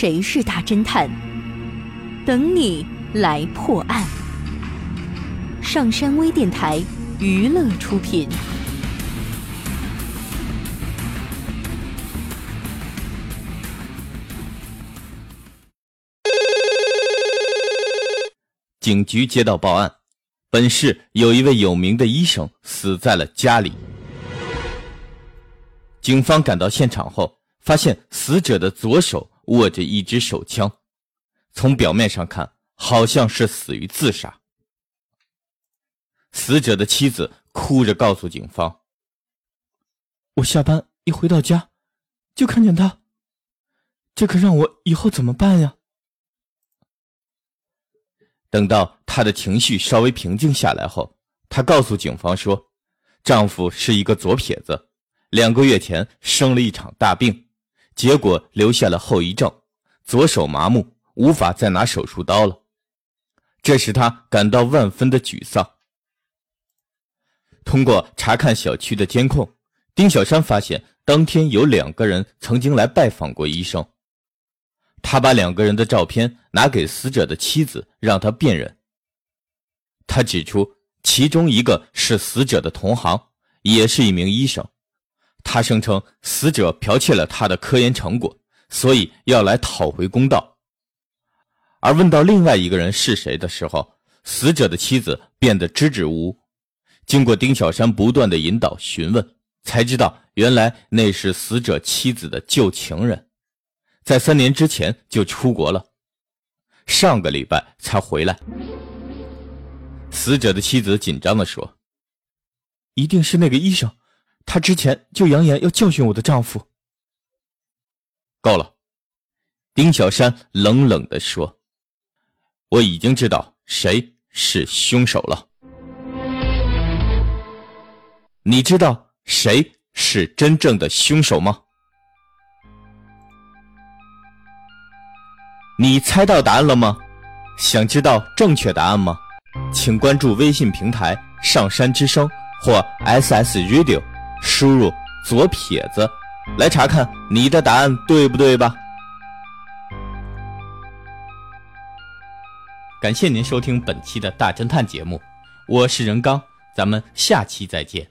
谁是大侦探？等你来破案。上山微电台娱乐出品。警局接到报案，本市有一位有名的医生死在了家里。警方赶到现场后，发现死者的左手握着一支手枪，从表面上看，好像是死于自杀。死者的妻子哭着告诉警方：“我下班一回到家，就看见他，这可让我以后怎么办呀？”等到她的情绪稍微平静下来后，她告诉警方说：“丈夫是一个左撇子，两个月前生了一场大病，结果留下了后遗症，左手麻木，无法再拿手术刀了。这使他感到万分的沮丧。”通过查看小区的监控，丁小山发现当天有两个人曾经来拜访过医生。他把两个人的照片拿给死者的妻子，让他辨认。他指出，其中一个是死者的同行，也是一名医生。他声称死者剽窃了他的科研成果，所以要来讨回公道。而问到另外一个人是谁的时候，死者的妻子变得支支吾吾。经过丁小山不断的引导询问，才知道原来那是死者妻子的旧情人。在三年之前就出国了，上个礼拜才回来。死者的妻子紧张的说：“一定是那个医生，她之前就扬言要教训我的丈夫。”够了，丁小山冷冷的说：“我已经知道谁是凶手了。你知道谁是真正的凶手吗？”你猜到答案了吗？想知道正确答案吗？请关注微信平台“上山之声”或 “SS Radio”，输入“左撇子”来查看你的答案对不对吧？感谢您收听本期的大侦探节目，我是任刚，咱们下期再见。